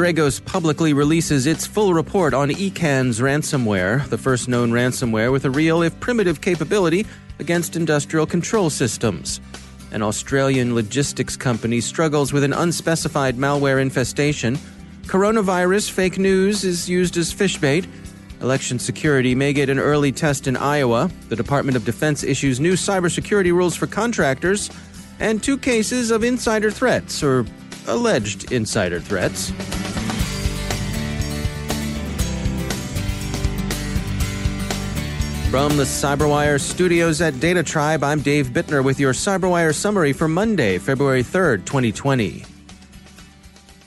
Dragos publicly releases its full report on EKANS ransomware, the first known ransomware with a real, if primitive, capability against industrial control systems. An Australian logistics company struggles with an unspecified malware infestation. Coronavirus fake news is used as fishbait. Election security may get an early test in Iowa. The Department of Defense issues new cybersecurity rules for contractors. And two cases of insider threats, or alleged insider threats. From the Cyberwire studios at Data Tribe, I'm Dave Bittner with your Cyberwire summary for Monday, February 3rd, 2020.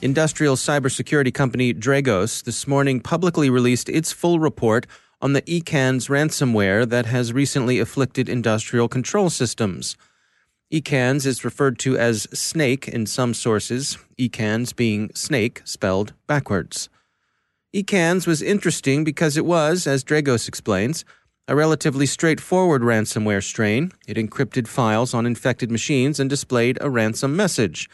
Industrial cybersecurity company Dragos this morning publicly released its full report on the EKANS ransomware that has recently afflicted industrial control systems. EKANS is referred to as snake in some sources, EKANS being snake spelled backwards. EKANS was interesting because it was, as Dragos explains, a relatively straightforward ransomware strain. It encrypted files on infected machines and displayed a ransom message.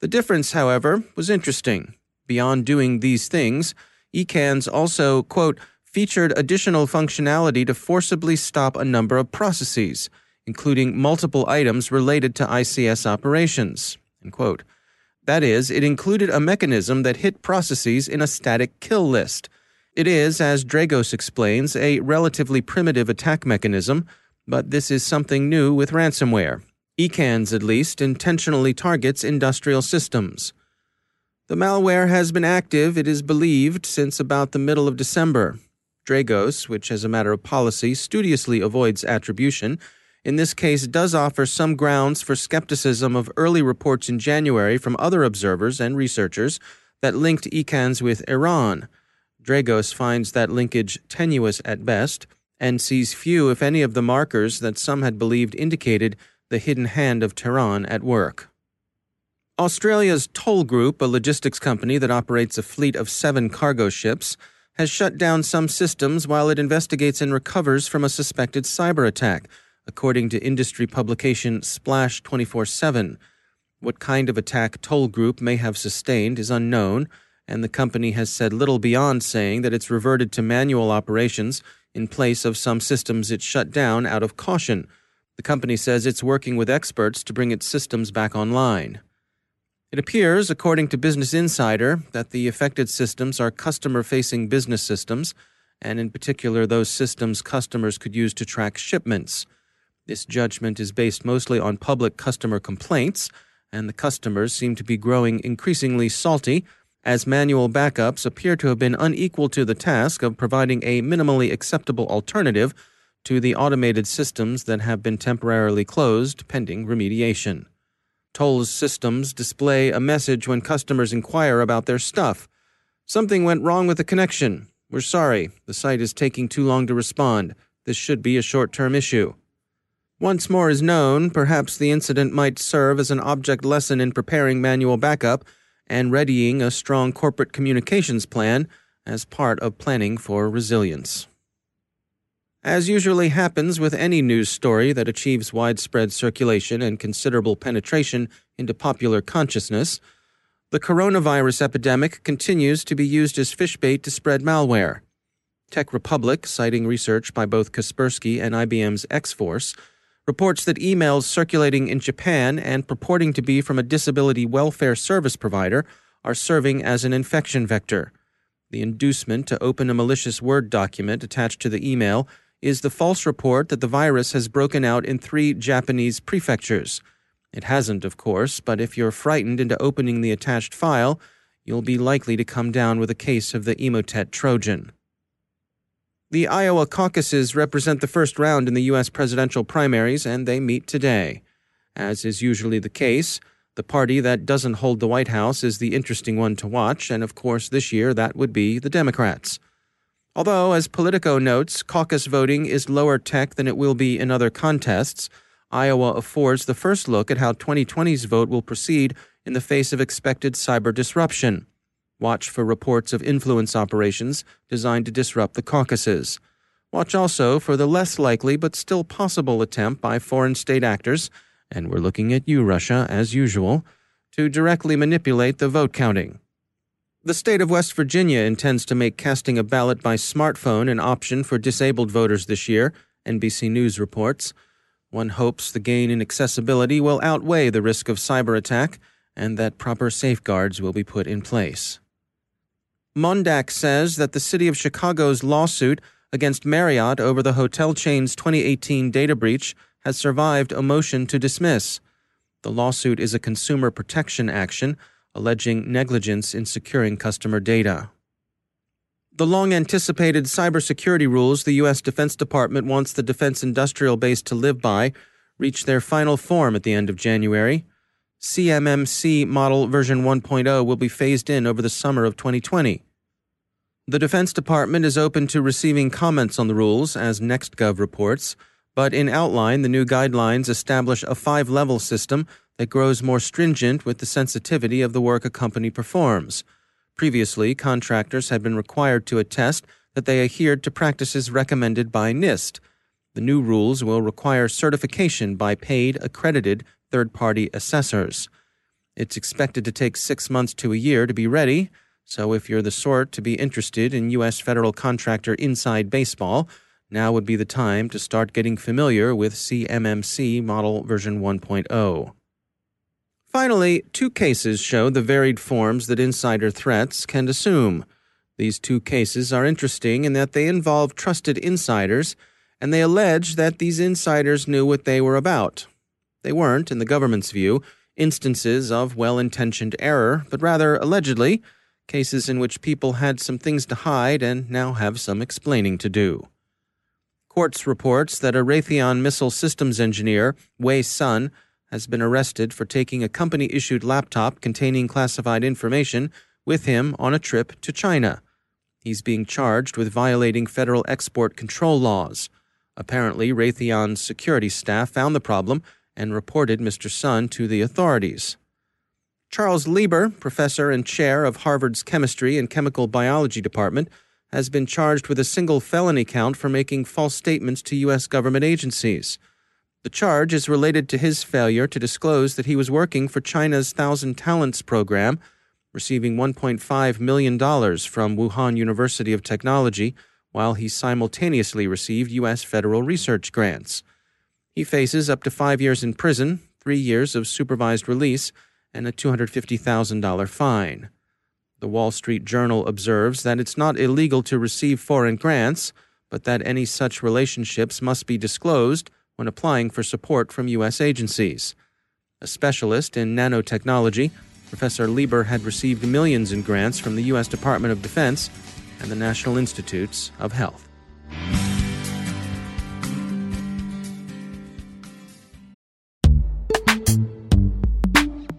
The difference, however, was interesting. Beyond doing these things, EKANS also, quote, featured additional functionality to forcibly stop a number of processes including multiple items related to ICS operations. end quote. That is, it included a mechanism that hit processes in a static kill list. It is, as Dragos explains, a relatively primitive attack mechanism, but this is something new with ransomware. EKANS, at least, intentionally targets industrial systems. The malware has been active, it is believed, since about the middle of December. Dragos, which as a matter of policy studiously avoids attribution, in this case does offer some grounds for skepticism of early reports in January from other observers and researchers that linked EKANS with Iran. Dragos finds that linkage tenuous at best and sees few, if any, of the markers that some had believed indicated the hidden hand of Tehran at work. Australia's Toll Group, a logistics company that operates a fleet of seven cargo ships, has shut down some systems while it investigates and recovers from a suspected cyber attack according to industry publication Splash 24 7. What kind of attack Toll Group may have sustained is unknown, and the company has said little beyond saying that it's reverted to manual operations in place of some systems it shut down out of caution. The company says it's working with experts to bring its systems back online. It appears, according to Business Insider, that the affected systems are customer facing business systems, and in particular those systems customers could use to track shipments. This judgment is based mostly on public customer complaints, and the customers seem to be growing increasingly salty as manual backups appear to have been unequal to the task of providing a minimally acceptable alternative to the automated systems that have been temporarily closed pending remediation. Toll's systems display a message when customers inquire about their stuff. Something went wrong with the connection. We're sorry. The site is taking too long to respond. This should be a short term issue. Once more is known, perhaps the incident might serve as an object lesson in preparing manual backup and readying a strong corporate communications plan as part of planning for resilience. As usually happens with any news story that achieves widespread circulation and considerable penetration into popular consciousness, the coronavirus epidemic continues to be used as fishbait to spread malware. Tech Republic, citing research by both Kaspersky and IBM's X Force, reports that emails circulating in Japan and purporting to be from a disability welfare service provider are serving as an infection vector. The inducement to open a malicious Word document attached to the email is the false report that the virus has broken out in three Japanese prefectures. It hasn't, of course, but if you're frightened into opening the attached file, you'll be likely to come down with a case of the Emotet Trojan. The Iowa caucuses represent the first round in the U.S. presidential primaries, and they meet today. As is usually the case, the party that doesn't hold the White House is the interesting one to watch, and of course, this year that would be the Democrats. Although, as Politico notes, caucus voting is lower tech than it will be in other contests, Iowa affords the first look at how 2020's vote will proceed in the face of expected cyber disruption. Watch for reports of influence operations designed to disrupt the caucuses. Watch also for the less likely but still possible attempt by foreign state actors, and we're looking at you, Russia, as usual, to directly manipulate the vote counting. The state of West Virginia intends to make casting a ballot by smartphone an option for disabled voters this year, NBC News reports. One hopes the gain in accessibility will outweigh the risk of cyber attack and that proper safeguards will be put in place. Mondak says that the city of Chicago's lawsuit against Marriott over the hotel chain's 2018 data breach has survived a motion to dismiss. The lawsuit is a consumer protection action alleging negligence in securing customer data. The long anticipated cybersecurity rules the U.S. Defense Department wants the defense industrial base to live by reached their final form at the end of January. CMMC Model version 1.0 will be phased in over the summer of 2020. The Defense Department is open to receiving comments on the rules, as NextGov reports, but in outline, the new guidelines establish a five level system that grows more stringent with the sensitivity of the work a company performs. Previously, contractors had been required to attest that they adhered to practices recommended by NIST. The new rules will require certification by paid, accredited third party assessors. It's expected to take six months to a year to be ready, so if you're the sort to be interested in U.S. federal contractor inside baseball, now would be the time to start getting familiar with CMMC Model version 1.0. Finally, two cases show the varied forms that insider threats can assume. These two cases are interesting in that they involve trusted insiders, and they allege that these insiders knew what they were about, they weren't, in the government's view, instances of well intentioned error, but rather, allegedly, cases in which people had some things to hide and now have some explaining to do. Quartz reports that a Raytheon missile systems engineer, Wei Sun, has been arrested for taking a company issued laptop containing classified information with him on a trip to China. He's being charged with violating federal export control laws. Apparently, Raytheon's security staff found the problem and reported Mr. Sun to the authorities. Charles Lieber, professor and chair of Harvard's Chemistry and Chemical Biology Department, has been charged with a single felony count for making false statements to U.S. government agencies. The charge is related to his failure to disclose that he was working for China's Thousand Talents program, receiving $1.5 million from Wuhan University of Technology, while he simultaneously received U.S. federal research grants. He faces up to five years in prison, three years of supervised release, and a $250,000 fine. The Wall Street Journal observes that it's not illegal to receive foreign grants, but that any such relationships must be disclosed when applying for support from U.S. agencies. A specialist in nanotechnology, Professor Lieber had received millions in grants from the U.S. Department of Defense and the National Institutes of Health.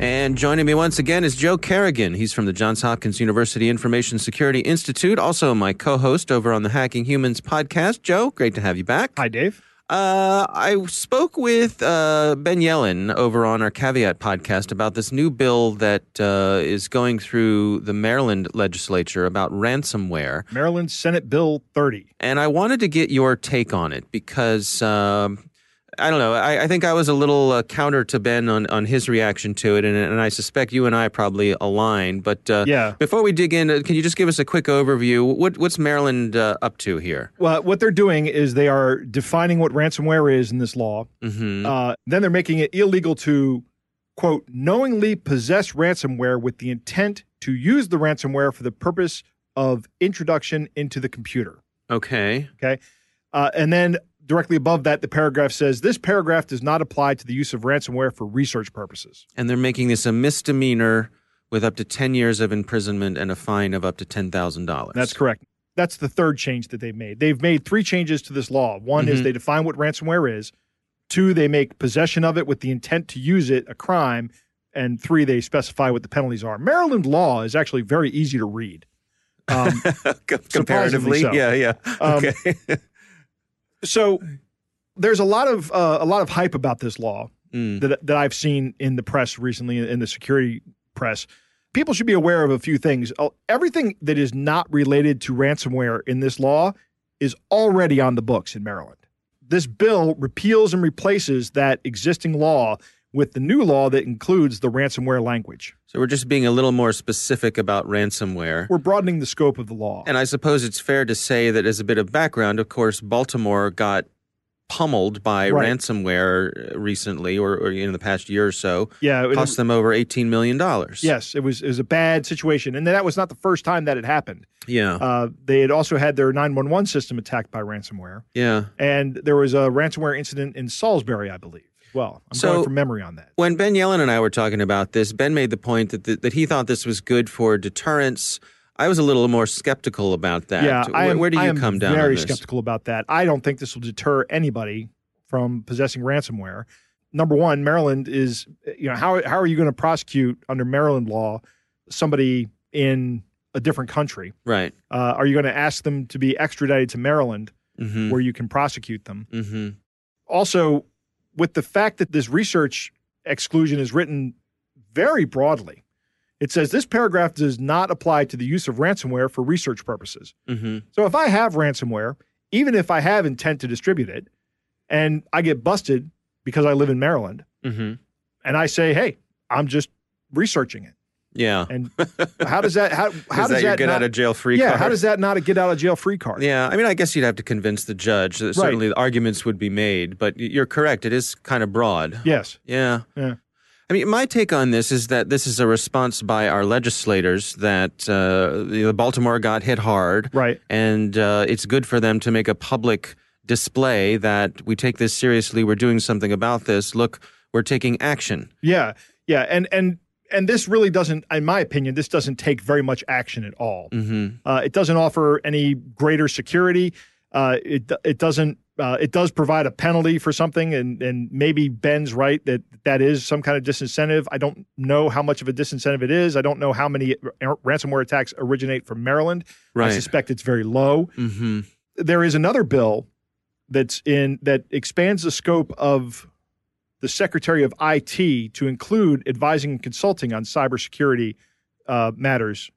And joining me once again is Joe Carrigan. He's from the Johns Hopkins University Information Security Institute, also my co host over on the Hacking Humans podcast. Joe, great to have you back. Hi, Dave. Uh, I spoke with uh, Ben Yelin over on our Caveat podcast about this new bill that uh, is going through the Maryland legislature about ransomware. Maryland Senate Bill 30. And I wanted to get your take on it because um, I don't know. I, I, think I was a little uh, counter to Ben on, on his reaction to it, and, and I suspect you and I probably align. But uh, yeah. before we dig in, uh, can you just give us a quick overview? What, what's Maryland uh, up to here? Well, what they're doing is they are defining what ransomware is in this law. Mm-hmm. Uh, then they're making it illegal to, quote, knowingly possess ransomware with the intent to use the ransomware for the purpose of introduction into the computer. Okay. Okay. Uh, and then directly above that, the paragraph says this paragraph does not apply to the use of ransomware for research purposes. And they're making this a misdemeanor with up to 10 years of imprisonment and a fine of up to $10,000. That's correct. That's the third change that they've made. They've made three changes to this law. One mm-hmm. is they define what ransomware is. Two, they make possession of it with the intent to use it a crime. And three, they specify what the penalties are. Maryland law is actually very easy to read. Um, Comparatively, so. yeah, yeah. Um, okay. so there's a lot of uh, a lot of hype about this law mm. that that I've seen in the press recently in the security press. People should be aware of a few things. Uh, everything that is not related to ransomware in this law is already on the books in Maryland. This bill repeals and replaces that existing law with the new law that includes the ransomware language. So we're just being a little more specific about ransomware. We're broadening the scope of the law. And I suppose it's fair to say that as a bit of background, of course, Baltimore got pummeled by right. ransomware recently or, or, in the past year or so. Yeah, it cost them over eighteen million dollars. Yes, it was it was a bad situation, and that was not the first time that it happened. Yeah, uh, they had also had their nine one one system attacked by ransomware. Yeah, and there was a ransomware incident in Salisbury, I believe well. I'm so going from memory on that. When Ben Yelin and I were talking about this, Ben made the point that, the, that he thought this was good for deterrence. I was a little more skeptical about that. Yeah, where, am, where do you come down? Very skeptical about that. I don't think this will deter anybody from possessing ransomware. Number one, Maryland is you know how how are you going to prosecute under Maryland law somebody in a different country? Right. Uh, are you going to ask them to be extradited to Maryland, mm-hmm. where you can prosecute them? Mm-hmm. Also, with the fact that this research exclusion is written very broadly. It says this paragraph does not apply to the use of ransomware for research purposes. Mm-hmm. So if I have ransomware, even if I have intent to distribute it, and I get busted because I live in Maryland, mm-hmm. and I say, "Hey, I'm just researching it," Yeah. And how does that how does that that get not, out of jail free yeah card? how does that not a get out of jail free card? Yeah, I mean, I guess you'd have to convince the judge. That Certainly, the arguments would be made, but you're correct. It is kind of broad. Yes. Yeah. Yeah. I mean, my take on this is that this is a response by our legislators that uh, the Baltimore got hit hard, Right. and uh, it's good for them to make a public display that we take this seriously. We're doing something about this. Look, we're taking action. Yeah. Yeah. And and and this really doesn't, in my opinion, this doesn't take very much action at all. Mm-hmm. Uh, it doesn't offer any greater security. Uh, it it doesn't. Uh, it does provide a penalty for something, and and maybe Ben's right that that is some kind of disincentive. I don't know how much of a disincentive it is. I don't know how many ransomware attacks originate from Maryland. Right. I suspect it's very low. Mm-hmm. There is another bill that's in that expands the Secretary of IT to include advising and consulting on cybersecurity uh, matters.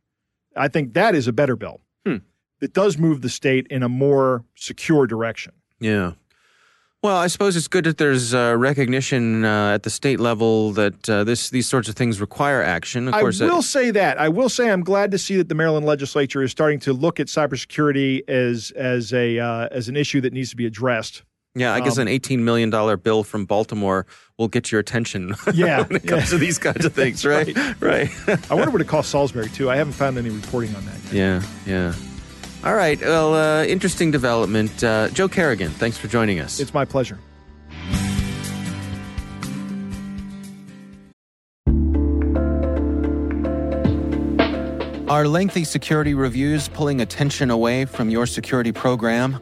I think that is a better bill. Hmm. It does move the state in a more secure direction. Yeah. Well, I suppose it's good that there's uh, recognition uh, at the state level that uh, this these sorts of things require action. Of course I course, will say that. I will say I'm glad to see that the Maryland legislature is starting to look at cybersecurity as as a uh, as an issue that needs to be addressed. Yeah, I guess um, an eighteen million dollar bill from Baltimore will get your attention. Yeah, when it comes yeah. to these kinds of things, right? right. I wonder what it costs Salisbury too. I haven't found any reporting on that. Yet. yeah, yeah. All right. Well, uh, interesting development. Uh, Joe Carrigan, thanks for joining us. It's my pleasure. Are lengthy security reviews pulling attention away from your security program?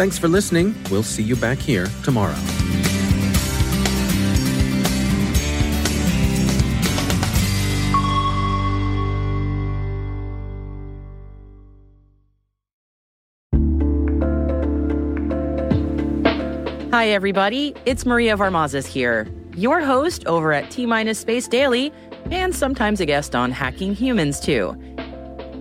Thanks for listening. We'll see you back here tomorrow. Hi, everybody. It's Maria Varmazis here, your host over at T Minus Space Daily, and sometimes a guest on Hacking Humans, too.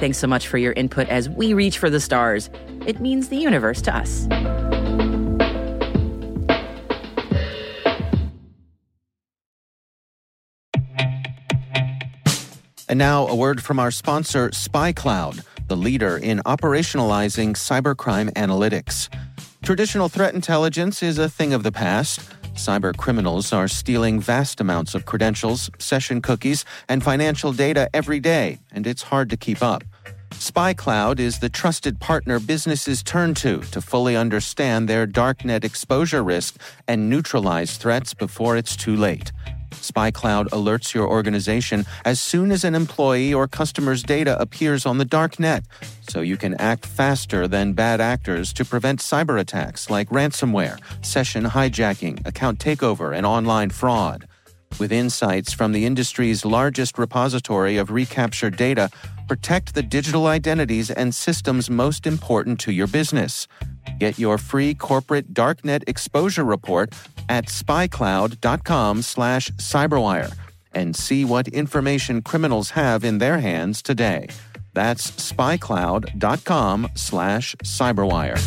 Thanks so much for your input as we reach for the stars. It means the universe to us. And now, a word from our sponsor, SpyCloud, the leader in operationalizing cybercrime analytics. Traditional threat intelligence is a thing of the past. Cyber criminals are stealing vast amounts of credentials, session cookies, and financial data every day, and it's hard to keep up. SpyCloud is the trusted partner businesses turn to to fully understand their darknet exposure risk and neutralize threats before it's too late. SpyCloud alerts your organization as soon as an employee or customer's data appears on the dark net, so you can act faster than bad actors to prevent cyber attacks like ransomware, session hijacking, account takeover, and online fraud. With insights from the industry's largest repository of recaptured data, protect the digital identities and systems most important to your business. Get your free corporate darknet exposure report at spycloud.com/cyberwire and see what information criminals have in their hands today. That's spycloud.com slash cyberwire.